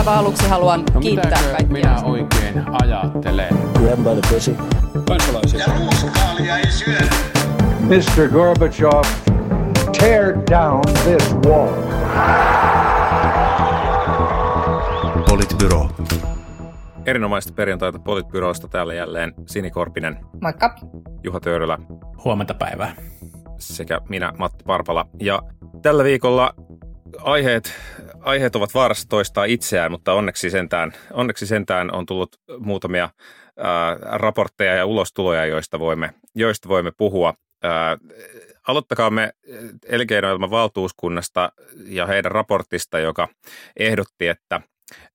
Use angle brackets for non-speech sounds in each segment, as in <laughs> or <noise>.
aivan aluksi haluan No kiittää kaikkia. minä oikein ajattelen? Grab by the pussy. kansalaisia. Ja ruuskaalia ei syödä. Mr. Gorbachev, tear down this wall. Politbyro. Erinomaista perjantaita Politbyrosta täällä jälleen Sini Korpinen, Moikka. Juha Töyrylä Huomenta päivää. sekä minä Matti Parpala. Ja tällä viikolla aiheet, aiheet ovat vaarassa toistaa itseään, mutta onneksi sentään, onneksi sentään on tullut muutamia ää, raportteja ja ulostuloja, joista voimme, joista voimme puhua. Ää, aloittakaamme elinkeinoelämän valtuuskunnasta ja heidän raportista, joka ehdotti, että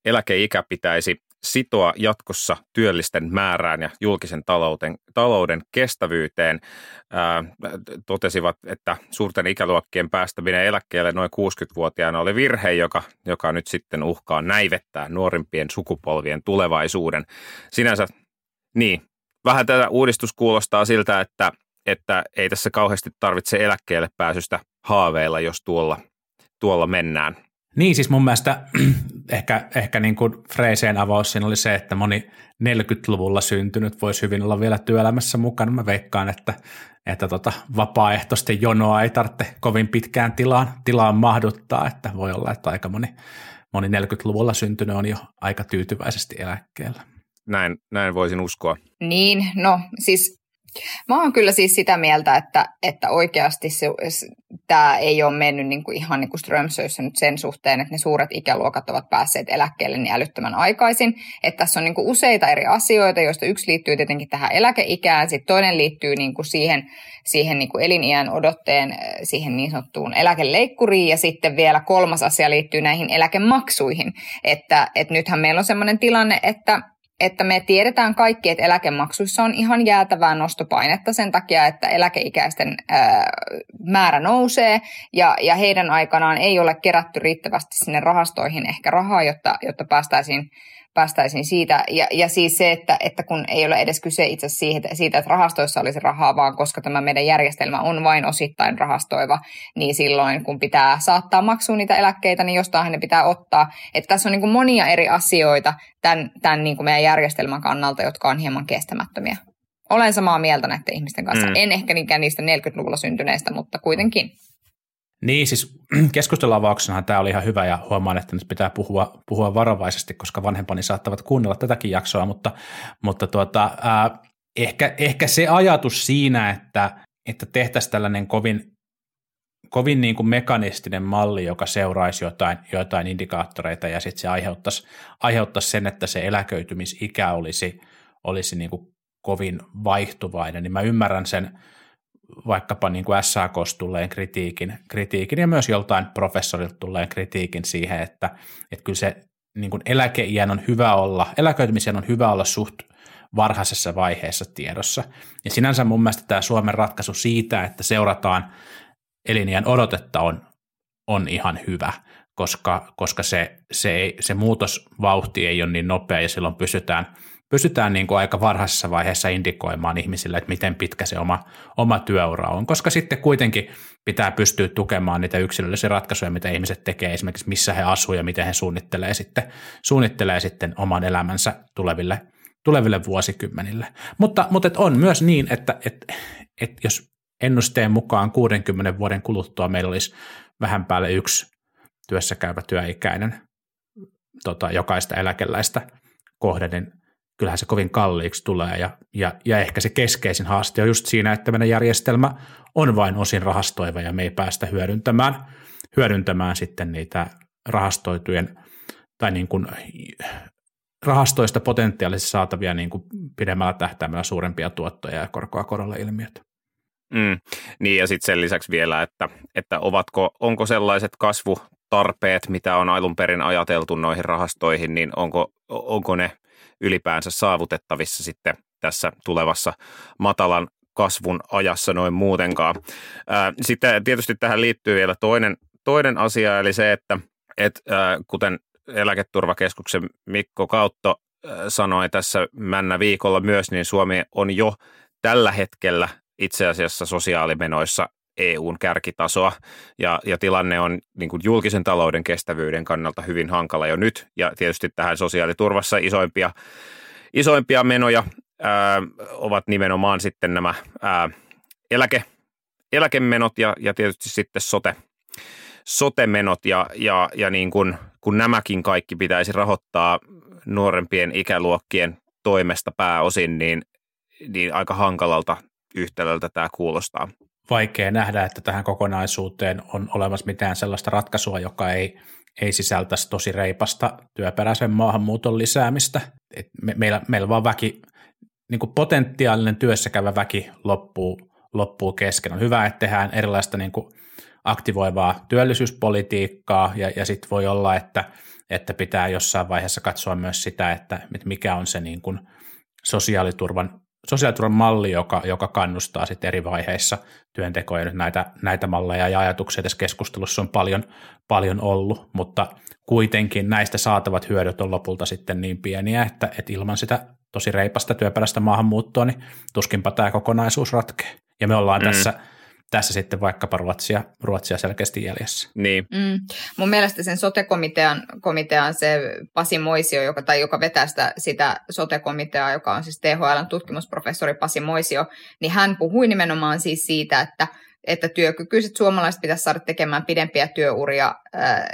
eläkeikä pitäisi sitoa jatkossa työllisten määrään ja julkisen talouden, talouden kestävyyteen. Ää, totesivat, että suurten ikäluokkien päästäminen eläkkeelle noin 60-vuotiaana oli virhe, joka, joka nyt sitten uhkaa näivettää nuorimpien sukupolvien tulevaisuuden. Sinänsä niin, vähän tätä uudistus kuulostaa siltä, että, että ei tässä kauheasti tarvitse eläkkeelle pääsystä haaveilla, jos tuolla, tuolla mennään. Niin siis mun mielestä <clears throat> ehkä, ehkä niin kuin freeseen avaus siinä oli se, että moni 40-luvulla syntynyt voisi hyvin olla vielä työelämässä mukana. Mä veikkaan, että, että tota vapaaehtoisten jonoa ei tarvitse kovin pitkään tilaan, tilaan mahduttaa, että voi olla, että aika moni, moni 40-luvulla syntynyt on jo aika tyytyväisesti eläkkeellä. Näin, näin voisin uskoa. Niin, no siis mä oon kyllä siis sitä mieltä, että, että oikeasti se, tämä ei ole mennyt niin kuin ihan niin kuin Strömsössä nyt sen suhteen, että ne suuret ikäluokat ovat päässeet eläkkeelle niin älyttömän aikaisin. Että tässä on niin kuin useita eri asioita, joista yksi liittyy tietenkin tähän eläkeikään, sitten toinen liittyy niin kuin siihen, siihen niin kuin eliniän odotteen, siihen niin sanottuun eläkeleikkuriin, ja sitten vielä kolmas asia liittyy näihin eläkemaksuihin. Että, että nythän meillä on sellainen tilanne, että että me tiedetään kaikki, että eläkemaksuissa on ihan jäätävää nostopainetta sen takia, että eläkeikäisten ää, määrä nousee ja, ja heidän aikanaan ei ole kerätty riittävästi sinne rahastoihin ehkä rahaa, jotta, jotta päästäisiin päästäisiin siitä. Ja, ja siis se, että, että kun ei ole edes kyse itse siitä, siitä, että rahastoissa olisi rahaa, vaan koska tämä meidän järjestelmä on vain osittain rahastoiva, niin silloin kun pitää saattaa maksuun niitä eläkkeitä, niin jostain ne pitää ottaa. Että tässä on niin kuin monia eri asioita tämän, tämän niin kuin meidän järjestelmän kannalta, jotka on hieman kestämättömiä. Olen samaa mieltä näiden ihmisten kanssa. Mm. En ehkä niinkään niistä 40-luvulla syntyneistä, mutta kuitenkin. Niin, siis <clears throat> keskusteluavauksenahan tämä oli ihan hyvä ja huomaan, että nyt pitää puhua, puhua varovaisesti, koska vanhempani saattavat kuunnella tätäkin jaksoa, mutta, mutta tuota, ää, ehkä, ehkä se ajatus siinä, että, että tehtäisiin tällainen kovin, kovin niin kuin mekanistinen malli, joka seuraisi jotain, jotain indikaattoreita ja sitten se aiheuttaisi, aiheuttaisi sen, että se eläköitymisikä olisi, olisi niin kuin kovin vaihtuvainen, niin mä ymmärrän sen, vaikkapa niin kuin SAKs tulleen kritiikin, kritiikin ja myös joltain professorilta tulleen kritiikin siihen, että, että kyllä se niin kuin eläkeiän on hyvä olla, eläköitymisen on hyvä olla suht varhaisessa vaiheessa tiedossa. Ja sinänsä mun mielestä tämä Suomen ratkaisu siitä, että seurataan eliniän odotetta on, on ihan hyvä, koska, koska se, se, ei, se muutosvauhti ei ole niin nopea ja silloin pysytään – pystytään niin kuin aika varhaisessa vaiheessa indikoimaan ihmisille, että miten pitkä se oma, oma työura on, koska sitten kuitenkin pitää pystyä tukemaan niitä yksilöllisiä ratkaisuja, mitä ihmiset tekee, esimerkiksi missä he asuvat ja miten he suunnittelee sitten, suunnittelee sitten oman elämänsä tuleville, tuleville vuosikymmenille. Mutta, mutta et on myös niin, että et, et jos ennusteen mukaan 60 vuoden kuluttua meillä olisi vähän päälle yksi työssä käyvä työikäinen tota, jokaista eläkeläistä kohden, niin kyllähän se kovin kalliiksi tulee ja, ja, ja ehkä se keskeisin haaste on just siinä, että meidän järjestelmä on vain osin rahastoiva ja me ei päästä hyödyntämään, hyödyntämään sitten niitä rahastoitujen tai niin kuin rahastoista potentiaalisesti saatavia niin kuin pidemmällä tähtäimellä suurempia tuottoja ja korkoa korolle ilmiötä. Mm, niin ja sitten sen lisäksi vielä, että, että ovatko, onko sellaiset kasvutarpeet, mitä on alun perin ajateltu noihin rahastoihin, niin onko, onko ne ylipäänsä saavutettavissa sitten tässä tulevassa matalan kasvun ajassa noin muutenkaan. Sitten tietysti tähän liittyy vielä toinen, toinen asia, eli se, että et, kuten eläketurvakeskuksen Mikko Kautto sanoi tässä männä viikolla myös, niin Suomi on jo tällä hetkellä itse asiassa sosiaalimenoissa EUn kärkitasoa. Ja, ja tilanne on niin kuin julkisen talouden kestävyyden kannalta hyvin hankala jo nyt. Ja tietysti tähän sosiaaliturvassa isoimpia, isoimpia menoja ää, ovat nimenomaan sitten nämä ää, eläke, eläkemenot ja, ja tietysti sitten sote, sote-menot. Ja, ja, ja niin kuin, kun nämäkin kaikki pitäisi rahoittaa nuorempien ikäluokkien toimesta pääosin, niin, niin aika hankalalta yhtälöltä tämä kuulostaa. Vaikea nähdä, että tähän kokonaisuuteen on olemassa mitään sellaista ratkaisua, joka ei, ei sisältäisi tosi reipasta työperäisen maahanmuuton lisäämistä. Et me, meillä, meillä vaan väki, niin kuin potentiaalinen työssäkävä väki loppuu, loppuu kesken. On hyvä, että tehdään erilaista niin kuin aktivoivaa työllisyyspolitiikkaa ja, ja sitten voi olla, että, että pitää jossain vaiheessa katsoa myös sitä, että mikä on se niin kuin sosiaaliturvan, sosiaaliturvan malli, joka, joka kannustaa sitten eri vaiheissa työntekoja. Nyt näitä, näitä malleja ja ajatuksia tässä keskustelussa on paljon, paljon ollut, mutta kuitenkin näistä saatavat hyödyt on lopulta sitten niin pieniä, että, että ilman sitä tosi reipasta työperäistä maahanmuuttoa, niin tuskinpa tämä kokonaisuus ratkee. Ja me ollaan mm. tässä – tässä sitten vaikkapa Ruotsia, Ruotsia selkeästi jäljessä. Niin. Mm. Mun mielestä sen sote-komitean komitean se Pasi Moisio, joka, tai joka vetää sitä, sitä sote-komiteaa, joka on siis THLn tutkimusprofessori Pasi Moisio, niin hän puhui nimenomaan siis siitä, että, että työkykyiset suomalaiset pitäisi saada tekemään pidempiä työuria, ää,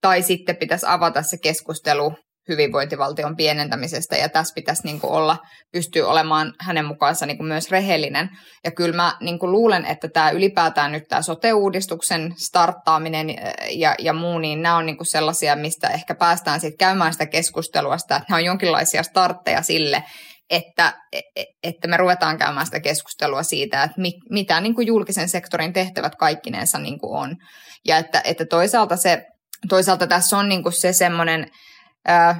tai sitten pitäisi avata se keskustelu hyvinvointivaltion pienentämisestä ja tässä pitäisi niin kuin olla, pystyä olemaan hänen mukaansa niin kuin myös rehellinen. Ja kyllä mä niin kuin luulen, että tämä ylipäätään nyt tämä sote-uudistuksen starttaaminen ja, ja muu, niin nämä on niin kuin sellaisia, mistä ehkä päästään sitten käymään sitä keskustelua, sitä, että nämä on jonkinlaisia startteja sille, että, että me ruvetaan käymään sitä keskustelua siitä, että mit, mitä niin kuin julkisen sektorin tehtävät kaikkinensa niin kuin on. Ja että, että toisaalta, se, toisaalta tässä on niin kuin se semmoinen,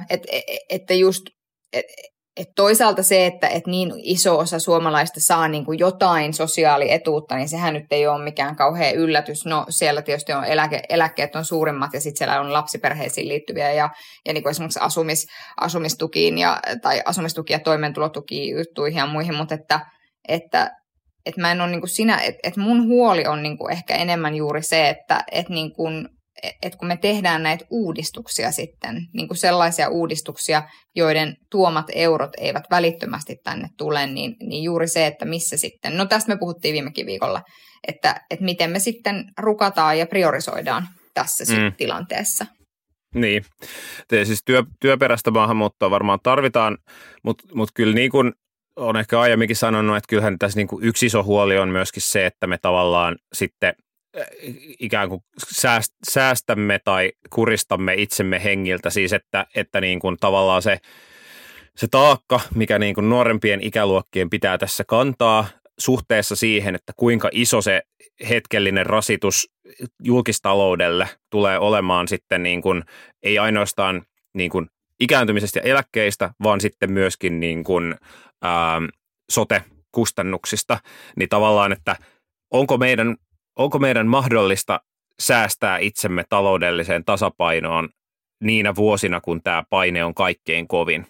että että just, et, et toisaalta se, että et niin iso osa suomalaista saa niin kuin jotain sosiaalietuutta, niin sehän nyt ei ole mikään kauhean yllätys. No siellä tietysti on eläke, eläkkeet on suurimmat ja sitten siellä on lapsiperheisiin liittyviä ja, ja niin kuin esimerkiksi asumis, asumistukiin ja, tai asumistuki ja toimeentulotuki juttuihin ja muihin, mutta että, että että mä en ole niin kuin sinä, että, että mun huoli on niin kuin ehkä enemmän juuri se, että, että niin kuin että kun me tehdään näitä uudistuksia sitten, niin kuin sellaisia uudistuksia, joiden tuomat eurot eivät välittömästi tänne tule, niin, niin juuri se, että missä sitten, no tästä me puhuttiin viimekin viikolla, että, että miten me sitten rukataan ja priorisoidaan tässä mm. tilanteessa. Niin, Te, siis työ, työperäistä maahanmuuttoa varmaan tarvitaan, mutta mut kyllä niin kuin on ehkä aiemminkin sanonut, että kyllähän tässä niin kuin yksi iso huoli on myöskin se, että me tavallaan sitten – ikään kuin säästämme tai kuristamme itsemme hengiltä, siis että, että niin kuin tavallaan se, se taakka, mikä niin kuin nuorempien ikäluokkien pitää tässä kantaa suhteessa siihen, että kuinka iso se hetkellinen rasitus julkistaloudelle tulee olemaan sitten niin kuin, ei ainoastaan niin kuin ikääntymisestä ja eläkkeistä, vaan sitten myöskin niin kuin, ää, sote-kustannuksista, niin tavallaan, että onko meidän onko meidän mahdollista säästää itsemme taloudelliseen tasapainoon niinä vuosina, kun tämä paine on kaikkein kovin.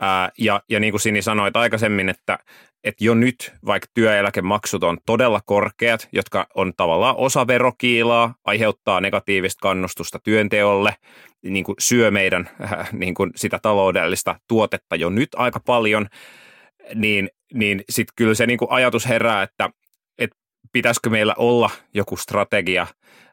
Ää, ja, ja niin kuin Sini sanoit aikaisemmin, että, että jo nyt, vaikka työeläkemaksut on todella korkeat, jotka on tavallaan osa verokiilaa, aiheuttaa negatiivista kannustusta työnteolle, niin kuin syö meidän äh, niin kuin sitä taloudellista tuotetta jo nyt aika paljon, niin, niin sitten kyllä se niin kuin ajatus herää, että, pitäisikö meillä olla joku strategia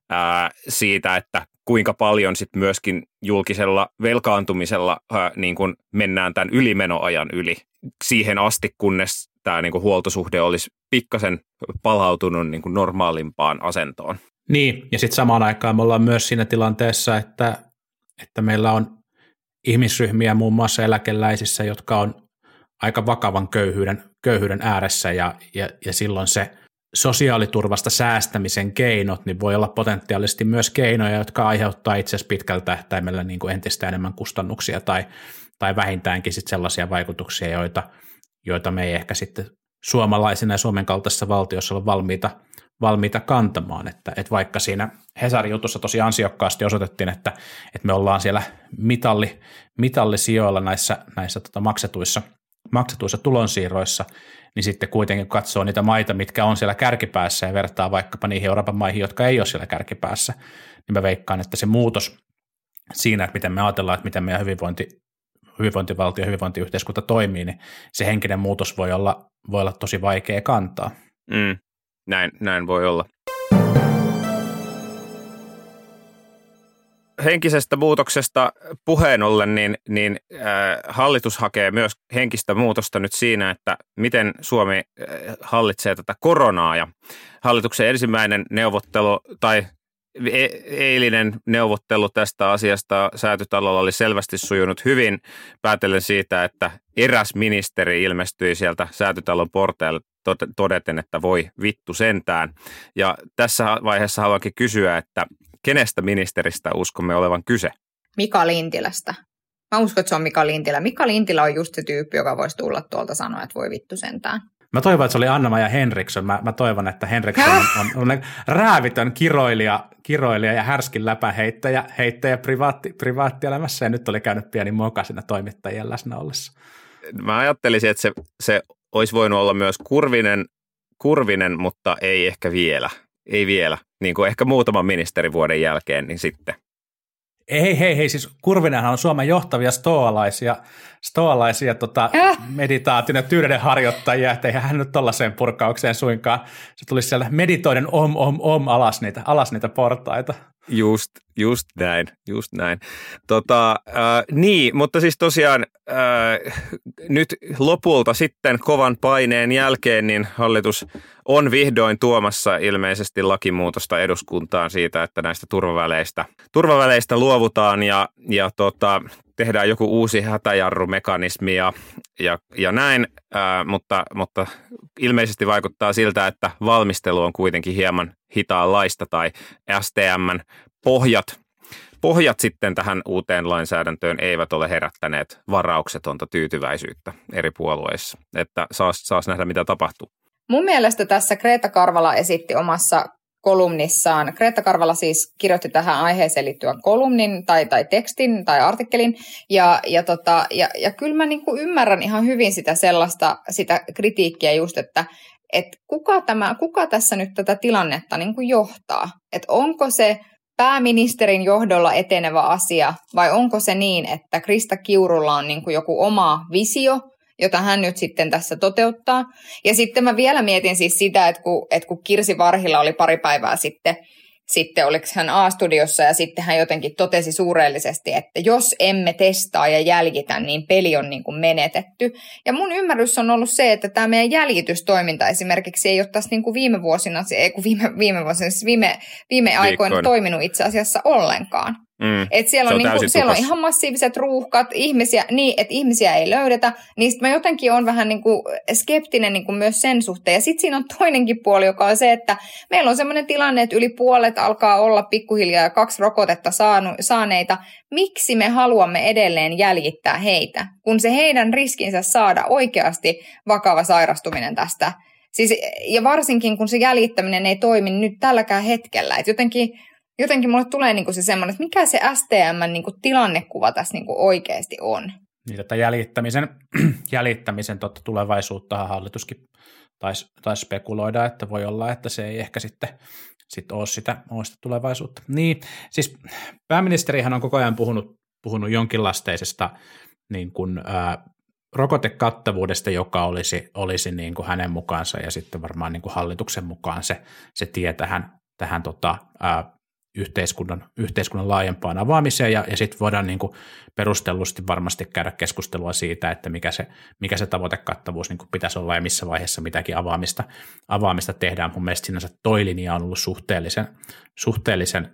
ää, siitä, että kuinka paljon sitten myöskin julkisella velkaantumisella ää, niin kun mennään tämän ylimenoajan yli siihen asti, kunnes tämä niin huoltosuhde olisi pikkasen palautunut niin kuin normaalimpaan asentoon. Niin, ja sitten samaan aikaan me ollaan myös siinä tilanteessa, että, että meillä on ihmisryhmiä muun muassa eläkeläisissä, jotka on aika vakavan köyhyyden, köyhyyden ääressä ja, ja, ja silloin se – sosiaaliturvasta säästämisen keinot, niin voi olla potentiaalisesti myös keinoja, jotka aiheuttaa itse asiassa pitkällä tähtäimellä niin kuin entistä enemmän kustannuksia tai, tai vähintäänkin sit sellaisia vaikutuksia, joita, joita me ei ehkä sitten suomalaisina ja Suomen kaltaisessa valtiossa ole valmiita, valmiita kantamaan. Että, että vaikka siinä Hesarin jutussa tosi ansiokkaasti osoitettiin, että, että me ollaan siellä mitalli, mitallisijoilla näissä, näissä tota maksetuissa, maksetuissa tulonsiirroissa, niin sitten kuitenkin katsoo niitä maita, mitkä on siellä kärkipäässä ja vertaa vaikkapa niihin Euroopan maihin, jotka ei ole siellä kärkipäässä, niin mä veikkaan, että se muutos siinä, että miten me ajatellaan, että miten meidän hyvinvointi, hyvinvointivaltio ja hyvinvointiyhteiskunta toimii, niin se henkinen muutos voi olla, voi olla tosi vaikea kantaa. Mm, näin, näin voi olla. Henkisestä muutoksesta puheen ollen, niin, niin äh, hallitus hakee myös henkistä muutosta nyt siinä, että miten Suomi äh, hallitsee tätä koronaa. Ja hallituksen ensimmäinen neuvottelu tai e- eilinen neuvottelu tästä asiasta säätytalolla oli selvästi sujunut hyvin, päätellen siitä, että eräs ministeri ilmestyi sieltä säätytalon porteille todeten, että voi vittu sentään. Ja tässä vaiheessa haluankin kysyä, että kenestä ministeristä uskomme olevan kyse? Mika Lintilästä. Mä uskon, että se on Mika Lintilä. Mika Lintilä on just se tyyppi, joka voisi tulla tuolta sanoa, että voi vittu sentään. Mä toivon, että se oli Anna-Maja Henriksson. Mä, mä toivon, että Henriksson on, on, on räävitön kiroilija, kiroilija ja härskin läpäheittäjä heittäjä privaatti, privaattielämässä. Ja nyt oli käynyt pieni moka siinä toimittajien läsnä ollessa. Mä ajattelisin, että se, se olisi voinut olla myös kurvinen, kurvinen, mutta ei ehkä vielä. Ei vielä. Niin kuin ehkä muutaman ministerivuoden jälkeen, niin sitten. Ei, hei, hei, siis Kurvinenhan on Suomen johtavia stoalaisia, stoalaisia tota, äh. meditaatin ja tyydeyden harjoittajia, että eihän hän nyt tollaiseen purkaukseen suinkaan. Se tulisi siellä meditoiden om, om, om alas niitä, alas niitä portaita. Just, just näin, just näin. Tota, äh, niin, mutta siis tosiaan äh, nyt lopulta sitten kovan paineen jälkeen niin hallitus on vihdoin tuomassa ilmeisesti lakimuutosta eduskuntaan siitä, että näistä turvaväleistä, turvaväleistä luovutaan ja, ja tota, tehdään joku uusi hätäjarrumekanismi ja, ja, ja näin, ää, mutta, mutta ilmeisesti vaikuttaa siltä, että valmistelu on kuitenkin hieman hitaanlaista tai STMn pohjat, pohjat sitten tähän uuteen lainsäädäntöön eivät ole herättäneet varauksetonta tyytyväisyyttä eri puolueissa, että saas, saas nähdä mitä tapahtuu. Mun mielestä tässä Kreta Karvala esitti omassa kolumnissaan. Kreta Karvala siis kirjoitti tähän aiheeseen liittyen kolumnin tai, tai tekstin tai artikkelin. Ja, ja, tota, ja, ja kyllä mä niinku ymmärrän ihan hyvin sitä sellaista sitä kritiikkiä just, että et kuka, tämä, kuka tässä nyt tätä tilannetta niinku johtaa? Et onko se pääministerin johdolla etenevä asia vai onko se niin, että Krista Kiurulla on niinku joku oma visio – jota hän nyt sitten tässä toteuttaa. Ja sitten mä vielä mietin siis sitä, että kun, että kun Kirsi Varhilla oli pari päivää sitten, sitten oliko hän A-studiossa ja sitten hän jotenkin totesi suureellisesti, että jos emme testaa ja jäljitä, niin peli on niin kuin menetetty. Ja mun ymmärrys on ollut se, että tämä meidän jäljitystoiminta esimerkiksi ei ole tässä niin kuin viime vuosina, ei kun viime, viime vuosina, siis viime, viime aikoina toiminut itse asiassa ollenkaan. Mm. Et siellä, on, on niinku, siellä on ihan massiiviset ruuhkat, ihmisiä, niin, että ihmisiä ei löydetä. Niin mä jotenkin on vähän niinku skeptinen niinku myös sen suhteen. Ja sitten siinä on toinenkin puoli, joka on se, että meillä on sellainen tilanne, että yli puolet alkaa olla pikkuhiljaa kaksi rokotetta saanu, saaneita. Miksi me haluamme edelleen jäljittää heitä, kun se heidän riskinsä saada oikeasti vakava sairastuminen tästä Siis, ja varsinkin kun se jäljittäminen ei toimi nyt tälläkään hetkellä. Et jotenkin jotenkin mulle tulee niinku se semmoinen, että mikä se STM niinku tilannekuva tässä niinku oikeasti on. Niin, että jäljittämisen, <clears throat> jäljittämisen totta tulevaisuutta hallituskin taisi tais spekuloida, että voi olla, että se ei ehkä sitten sit ole, sitä, ole sitä tulevaisuutta. Niin, siis pääministerihän on koko ajan puhunut, puhunut jonkinlaisteisesta niin kuin, ää, rokotekattavuudesta, joka olisi, olisi niin kuin hänen mukaansa ja sitten varmaan niin kuin hallituksen mukaan se, se tie tähän, tähän tota, ää, yhteiskunnan, yhteiskunnan laajempaan avaamiseen ja, ja sitten voidaan niin kuin perustellusti varmasti käydä keskustelua siitä, että mikä se, mikä se tavoitekattavuus niin kuin pitäisi olla ja missä vaiheessa mitäkin avaamista, avaamista tehdään. Mun mielestä sinänsä toi linja on ollut suhteellisen, suhteellisen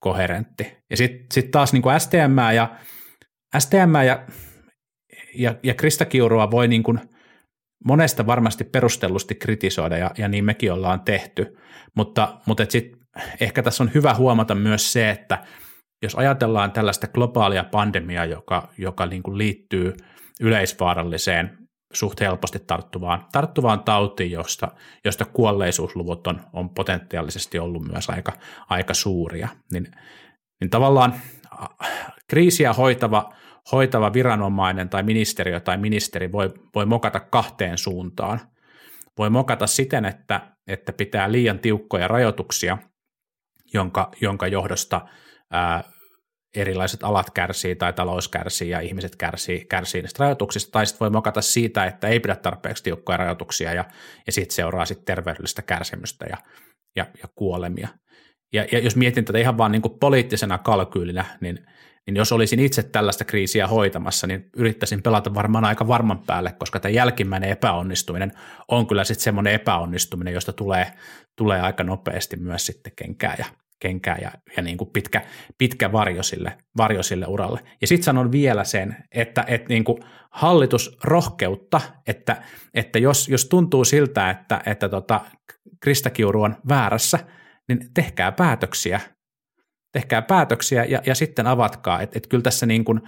koherentti. Ja sitten sit taas niin kuin STM ja, STM ja, ja, ja Krista Kiurua voi niin kuin monesta varmasti perustellusti kritisoida ja, ja niin mekin ollaan tehty, mutta, mutta sitten ehkä tässä on hyvä huomata myös se, että jos ajatellaan tällaista globaalia pandemiaa, joka, joka niin kuin liittyy yleisvaaralliseen, suht helposti tarttuvaan, tarttuvaan tautiin, josta, josta kuolleisuusluvut on, on potentiaalisesti ollut myös aika, aika suuria, niin, niin tavallaan kriisiä hoitava, hoitava viranomainen tai ministeriö tai ministeri voi, voi mokata kahteen suuntaan. Voi mokata siten, että, että pitää liian tiukkoja rajoituksia, jonka, jonka johdosta ää, erilaiset alat kärsii tai talous kärsii ja ihmiset kärsii, kärsii niistä rajoituksista, tai sitten voi mokata siitä, että ei pidä tarpeeksi tiukkoja rajoituksia ja, ja sitten seuraa sitten terveydellistä kärsimystä ja, ja, ja kuolemia. Ja, ja jos mietin tätä ihan vaan niin kuin poliittisena kalkyylinä, niin, niin jos olisin itse tällaista kriisiä hoitamassa, niin yrittäisin pelata varmaan aika varman päälle, koska tämä jälkimmäinen epäonnistuminen on kyllä sitten semmoinen epäonnistuminen, josta tulee, tulee aika nopeasti myös sitten kenkää ja, kenkää ja, ja niin kuin pitkä, pitkä varjo, sille, varjo sille uralle. Ja sitten sanon vielä sen, että, että niin kuin hallitus rohkeutta, että, että jos, jos tuntuu siltä, että, että tota, Krista Kiuru on väärässä, niin tehkää päätöksiä, tehkää päätöksiä ja, ja sitten avatkaa. Että et kyllä tässä niin kuin,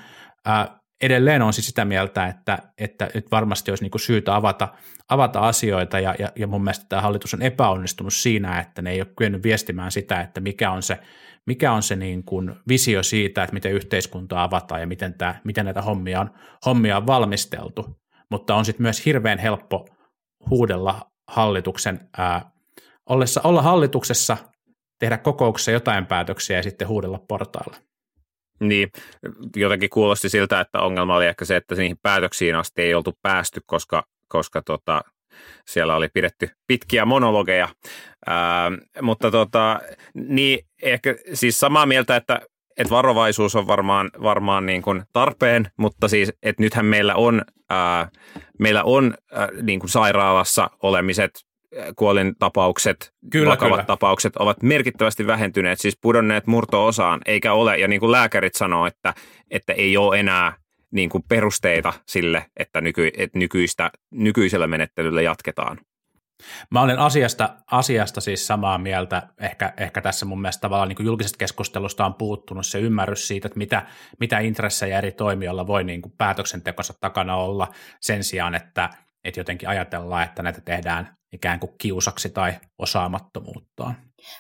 ää, edelleen on siis sitä mieltä, että, että, että varmasti olisi niin syytä avata, avata asioita ja, ja, ja mun mielestä tämä hallitus on epäonnistunut siinä, että ne ei ole kyennyt viestimään sitä, että mikä on se, mikä on se niin kuin visio siitä, että miten yhteiskuntaa avataan ja miten, tämä, miten näitä hommia on, hommia on valmisteltu. Mutta on sitten myös hirveän helppo huudella hallituksen ää, ollessa, olla hallituksessa, tehdä kokouksessa jotain päätöksiä ja sitten huudella portailla. Niin, jotenkin kuulosti siltä, että ongelma oli ehkä se, että niihin päätöksiin asti ei oltu päästy, koska, koska tota, siellä oli pidetty pitkiä monologeja. Ää, mutta tota, niin ehkä siis samaa mieltä, että, että varovaisuus on varmaan, varmaan niin kuin tarpeen, mutta siis, että nythän meillä on, ää, meillä on ää, niin kuin sairaalassa olemiset kuolintapaukset, kyllä, vakavat kyllä. tapaukset ovat merkittävästi vähentyneet, siis pudonneet murto-osaan, eikä ole, ja niin kuin lääkärit sanoo, että, että ei ole enää niin kuin perusteita sille, että, nyky, että nykyistä, nykyisellä menettelyllä jatketaan. Mä olen asiasta, asiasta siis samaa mieltä. Ehkä, ehkä tässä mun mielestä tavallaan niin kuin julkisesta keskustelusta on puuttunut se ymmärrys siitä, että mitä, mitä intressejä eri toimijoilla voi niin kuin päätöksentekonsa takana olla sen sijaan, että, että jotenkin ajatellaan, että näitä tehdään ikään kuin kiusaksi tai osaamattomuuttaan.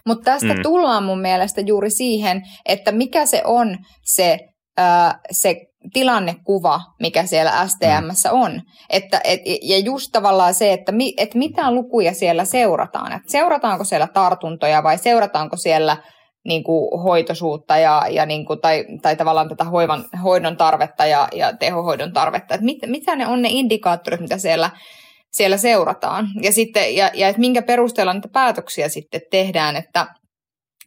Mutta tästä mm. tullaan mun mielestä juuri siihen, että mikä se on se, äh, se tilannekuva, mikä siellä STMssä mm. on. Että, et, ja just tavallaan se, että mi, et mitä lukuja siellä seurataan. Et seurataanko siellä tartuntoja vai seurataanko siellä niin kuin hoitoisuutta ja, ja niin kuin, tai, tai tavallaan tätä hoivan, hoidon tarvetta ja, ja tehohoidon tarvetta. Että mit, mitä ne on ne indikaattorit, mitä siellä siellä seurataan. Ja, sitten, ja, ja että minkä perusteella niitä päätöksiä sitten tehdään. Että,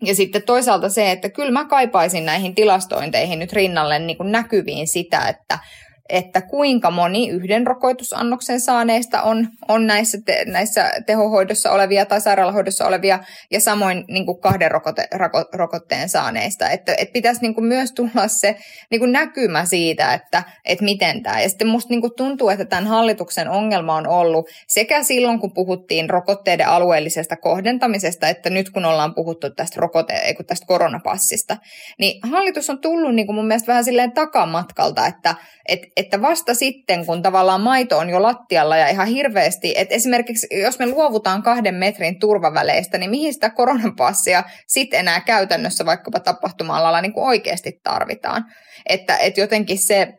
ja sitten toisaalta se, että kyllä mä kaipaisin näihin tilastointeihin nyt rinnalle niin kuin näkyviin sitä, että että kuinka moni yhden rokotusannoksen saaneista on, on näissä, te, näissä tehohoidossa olevia tai sairaalahoidossa olevia ja samoin niin kuin kahden rokote, rako, rokotteen saaneista. Että, että pitäisi niin kuin myös tulla se niin kuin näkymä siitä, että, että miten tämä. Ja sitten musta niin kuin tuntuu, että tämän hallituksen ongelma on ollut sekä silloin, kun puhuttiin rokotteiden alueellisesta kohdentamisesta, että nyt kun ollaan puhuttu tästä, rokote, tästä koronapassista, niin hallitus on tullut niin kuin mun mielestä vähän silleen takamatkalta, että, että että vasta sitten, kun tavallaan maito on jo lattialla ja ihan hirveästi, että esimerkiksi jos me luovutaan kahden metrin turvaväleistä, niin mihin sitä koronapassia sitten enää käytännössä vaikkapa tapahtuma-alalla niin kuin oikeasti tarvitaan. Että, että jotenkin se,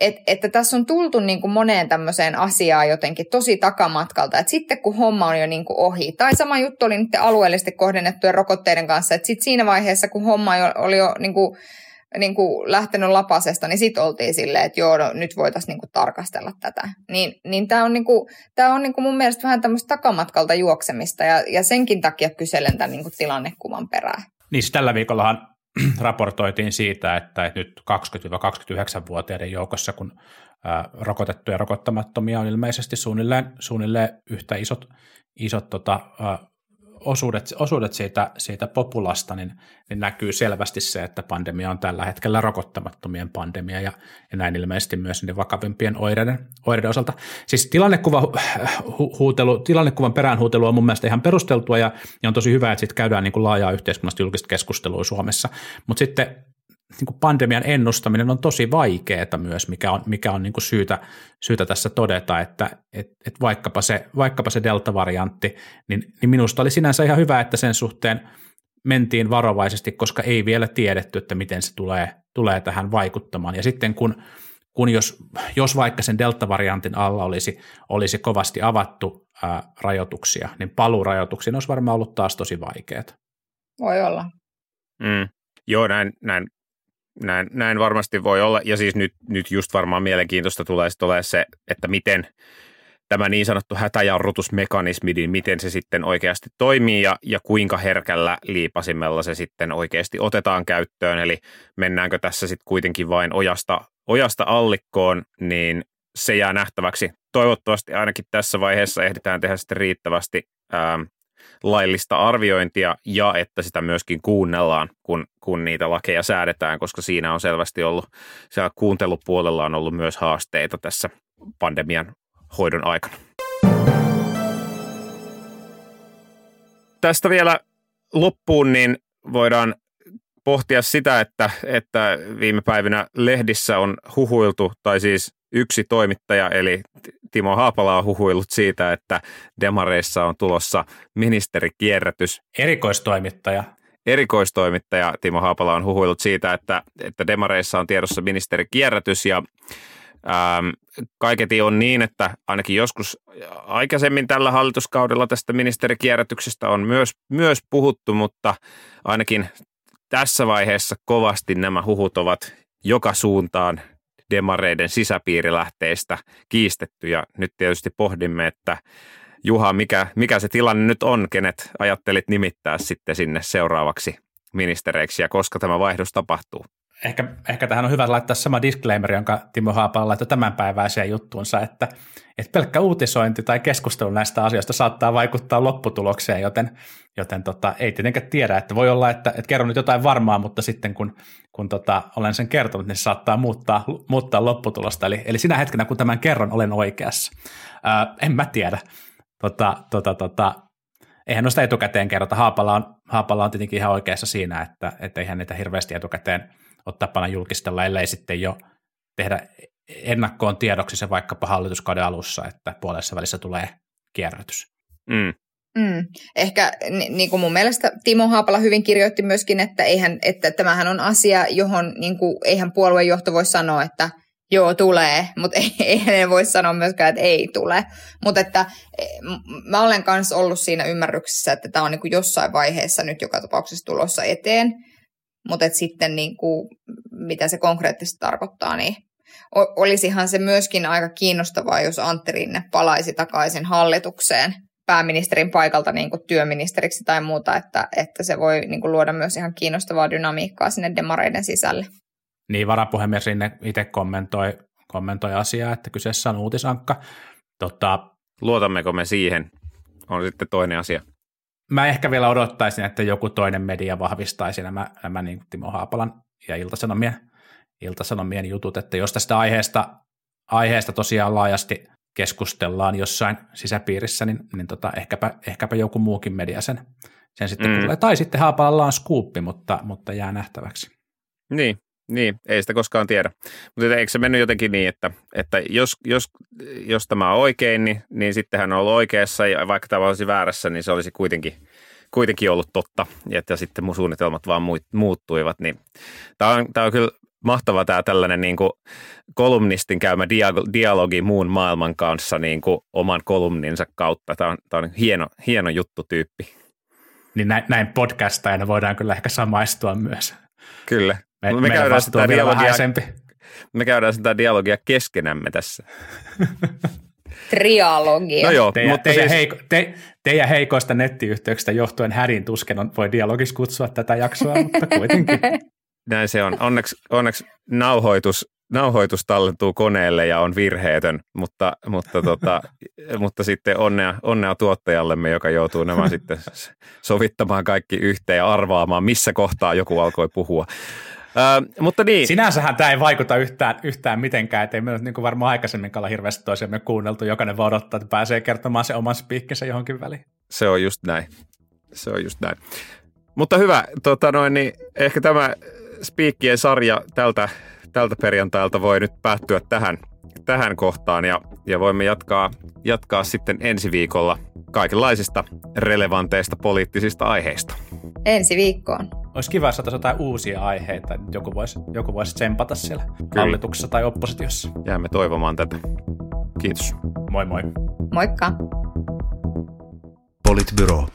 et, että tässä on tultu niin kuin moneen tämmöiseen asiaan jotenkin tosi takamatkalta, että sitten kun homma on jo niin kuin ohi, tai sama juttu oli nyt alueellisesti kohdennettujen rokotteiden kanssa, että sitten siinä vaiheessa, kun homma oli jo niin kuin niin kuin lähtenyt lapasesta, niin sitten oltiin silleen, että joo, no, nyt voitaisiin niin kuin tarkastella tätä. Niin, niin tämä on, niin kuin, tää on niin kuin mun mielestä vähän tämmöistä takamatkalta juoksemista, ja, ja senkin takia kyselen tämän niin kuin tilannekuvan perään. Niin siis tällä viikollahan <clears throat> raportoitiin siitä, että, että nyt 20-29-vuotiaiden joukossa, kun ää, rokotettuja ja rokottamattomia on ilmeisesti suunnilleen, suunnilleen yhtä isot, isot tota, ää, osuudet, osuudet siitä, siitä populasta, niin, niin näkyy selvästi se, että pandemia on tällä hetkellä rokottamattomien pandemia ja, ja näin ilmeisesti myös niin vakavimpien oireiden, oireiden osalta. Siis tilannekuva, hu, huutelu, tilannekuvan perään huutelu on mun mielestä ihan perusteltua ja, ja on tosi hyvä, että sitten käydään niin kuin laajaa yhteiskunnallista julkista keskustelua Suomessa, mutta sitten niin kuin pandemian ennustaminen on tosi vaikeaa myös, mikä on, mikä on niin kuin syytä, syytä tässä todeta, että et, et vaikkapa, se, vaikkapa se delta-variantti, niin, niin minusta oli sinänsä ihan hyvä, että sen suhteen mentiin varovaisesti, koska ei vielä tiedetty, että miten se tulee, tulee tähän vaikuttamaan. Ja sitten kun, kun jos, jos vaikka sen delta-variantin alla olisi, olisi kovasti avattu ää, rajoituksia, niin paluurajoituksiin olisi varmaan ollut taas tosi vaikeat. Voi olla. Mm. Joo, näin, näin, näin, näin varmasti voi olla. Ja siis nyt, nyt just varmaan mielenkiintoista tulee, tulee se, että miten tämä niin sanottu hätäjarrutusmekanismi, niin miten se sitten oikeasti toimii ja, ja kuinka herkällä liipasimella se sitten oikeasti otetaan käyttöön. Eli mennäänkö tässä sitten kuitenkin vain ojasta, ojasta allikkoon, niin se jää nähtäväksi. Toivottavasti ainakin tässä vaiheessa ehditään tehdä sitten riittävästi ää, laillista arviointia ja että sitä myöskin kuunnellaan, kun, kun niitä lakeja säädetään, koska siinä on selvästi ollut, siellä kuuntelupuolella on ollut myös haasteita tässä pandemian hoidon aikana. Tästä vielä loppuun niin voidaan pohtia sitä, että, että viime päivinä lehdissä on huhuiltu, tai siis yksi toimittaja, eli Timo Haapala on huhuillut siitä, että Demareissa on tulossa ministerikierrätys. Erikoistoimittaja. Erikoistoimittaja Timo Haapala on huhuillut siitä, että, että Demareissa on tiedossa ministerikierrätys ja Ähm, kaiketi on niin, että ainakin joskus aikaisemmin tällä hallituskaudella tästä ministerikierrätyksestä on myös, myös puhuttu, mutta ainakin tässä vaiheessa kovasti nämä huhut ovat joka suuntaan demareiden sisäpiirilähteistä kiistetty ja nyt tietysti pohdimme, että Juha, mikä, mikä se tilanne nyt on, kenet ajattelit nimittää sitten sinne seuraavaksi ministereiksi ja koska tämä vaihdos tapahtuu? Ehkä, ehkä tähän on hyvä laittaa sama disclaimer, jonka Timo Haapala laittoi tämänpäiväiseen juttuunsa, että, että pelkkä uutisointi tai keskustelu näistä asioista saattaa vaikuttaa lopputulokseen, joten, joten tota, ei tietenkään tiedä, että voi olla, että, että kerron nyt jotain varmaa, mutta sitten kun, kun tota, olen sen kertonut, niin se saattaa muuttaa, muuttaa lopputulosta. Eli, eli sinä hetkenä, kun tämän kerron, olen oikeassa. Ää, en mä tiedä. Tota, tota, tota, eihän noista etukäteen kerrota. Haapala on, Haapala on tietenkin ihan oikeassa siinä, että, että eihän niitä hirveästi etukäteen – ole tapana julkistella, ellei sitten jo tehdä ennakkoon tiedoksi se vaikkapa hallituskauden alussa, että puolessa välissä tulee kierrätys. Mm. Mm. Ehkä niin kuin mun mielestä Timo Haapala hyvin kirjoitti myöskin, että, eihän, että tämähän on asia, johon niin kuin, eihän puoluejohto voi sanoa, että joo tulee, mutta ei, <laughs> eihän voi sanoa myöskään, että ei tule. Mutta että e, mä olen kanssa ollut siinä ymmärryksessä, että tämä on niin kuin jossain vaiheessa nyt joka tapauksessa tulossa eteen. Mutta sitten niin kuin, mitä se konkreettisesti tarkoittaa, niin olisihan se myöskin aika kiinnostavaa, jos Antti Rinne palaisi takaisin hallitukseen pääministerin paikalta niin kuin työministeriksi tai muuta, että, että se voi niin kuin luoda myös ihan kiinnostavaa dynamiikkaa sinne demareiden sisälle. Niin, varapuhemies Rinne itse kommentoi, kommentoi asiaa, että kyseessä on uutisankka. Tota, Luotammeko me siihen, on sitten toinen asia mä ehkä vielä odottaisin, että joku toinen media vahvistaisi nämä, nämä niin Timo Haapalan ja Iltasanomien, Iltasanomien jutut, että jos tästä aiheesta, aiheesta tosiaan laajasti keskustellaan jossain sisäpiirissä, niin, niin tota, ehkäpä, ehkäpä joku muukin media sen, sen sitten mm. kuulee. Tai sitten Haapalalla on skuuppi, mutta, mutta jää nähtäväksi. Niin, niin, ei sitä koskaan tiedä. Mutta eikö se mennyt jotenkin niin, että, että jos, jos, jos tämä on oikein, niin, niin sitten hän on ollut oikeassa ja vaikka tämä olisi väärässä, niin se olisi kuitenkin, kuitenkin ollut totta. Ja sitten mun suunnitelmat vaan muuttuivat. Niin tämä, on, tämä on kyllä mahtava tämä tällainen niin kuin kolumnistin käymä dialogi muun maailman kanssa niin kuin oman kolumninsa kautta. Tämä on, tämä on hieno, hieno juttu tyyppi. Niin näin, näin podcastajana voidaan kyllä ehkä samaistua myös. Kyllä. Me, me, käydään sitä dialogia, me käydään sitä dialogia keskenämme tässä. Trialogia. No joo, teidän, mutta teidän, siis... heiko, te, teidän heikoista nettiyhteyksistä johtuen hädin tusken on, voi dialogis kutsua tätä jaksoa, mutta kuitenkin. <laughs> Näin se on. Onneksi, onneksi nauhoitus, nauhoitus tallentuu koneelle ja on virheetön, mutta, mutta, tota, <laughs> mutta sitten onnea, onnea tuottajallemme, joka joutuu nämä sitten sovittamaan kaikki yhteen ja arvaamaan, missä kohtaa joku alkoi puhua. Ö, mutta niin. Sinänsähän tämä ei vaikuta yhtään, yhtään mitenkään, ettei me niin kuin varmaan aikaisemmin olla hirveästi toisiamme kuunneltu. Jokainen voi odottaa, että pääsee kertomaan se oman spiikkinsä johonkin väliin. Se on just näin. Se on just näin. Mutta hyvä, tota noin, niin ehkä tämä spiikkien sarja tältä tältä perjantailta voi nyt päättyä tähän, tähän kohtaan ja, ja voimme jatkaa, jatkaa sitten ensi viikolla kaikenlaisista relevanteista poliittisista aiheista. Ensi viikkoon. Olisi kiva, jos saataisiin jotain uusia aiheita, että joku voisi, joku voisi tsempata siellä Kyllä. hallituksessa tai oppositiossa. Jäämme toivomaan tätä. Kiitos. Moi moi. Moikka! Politbyro.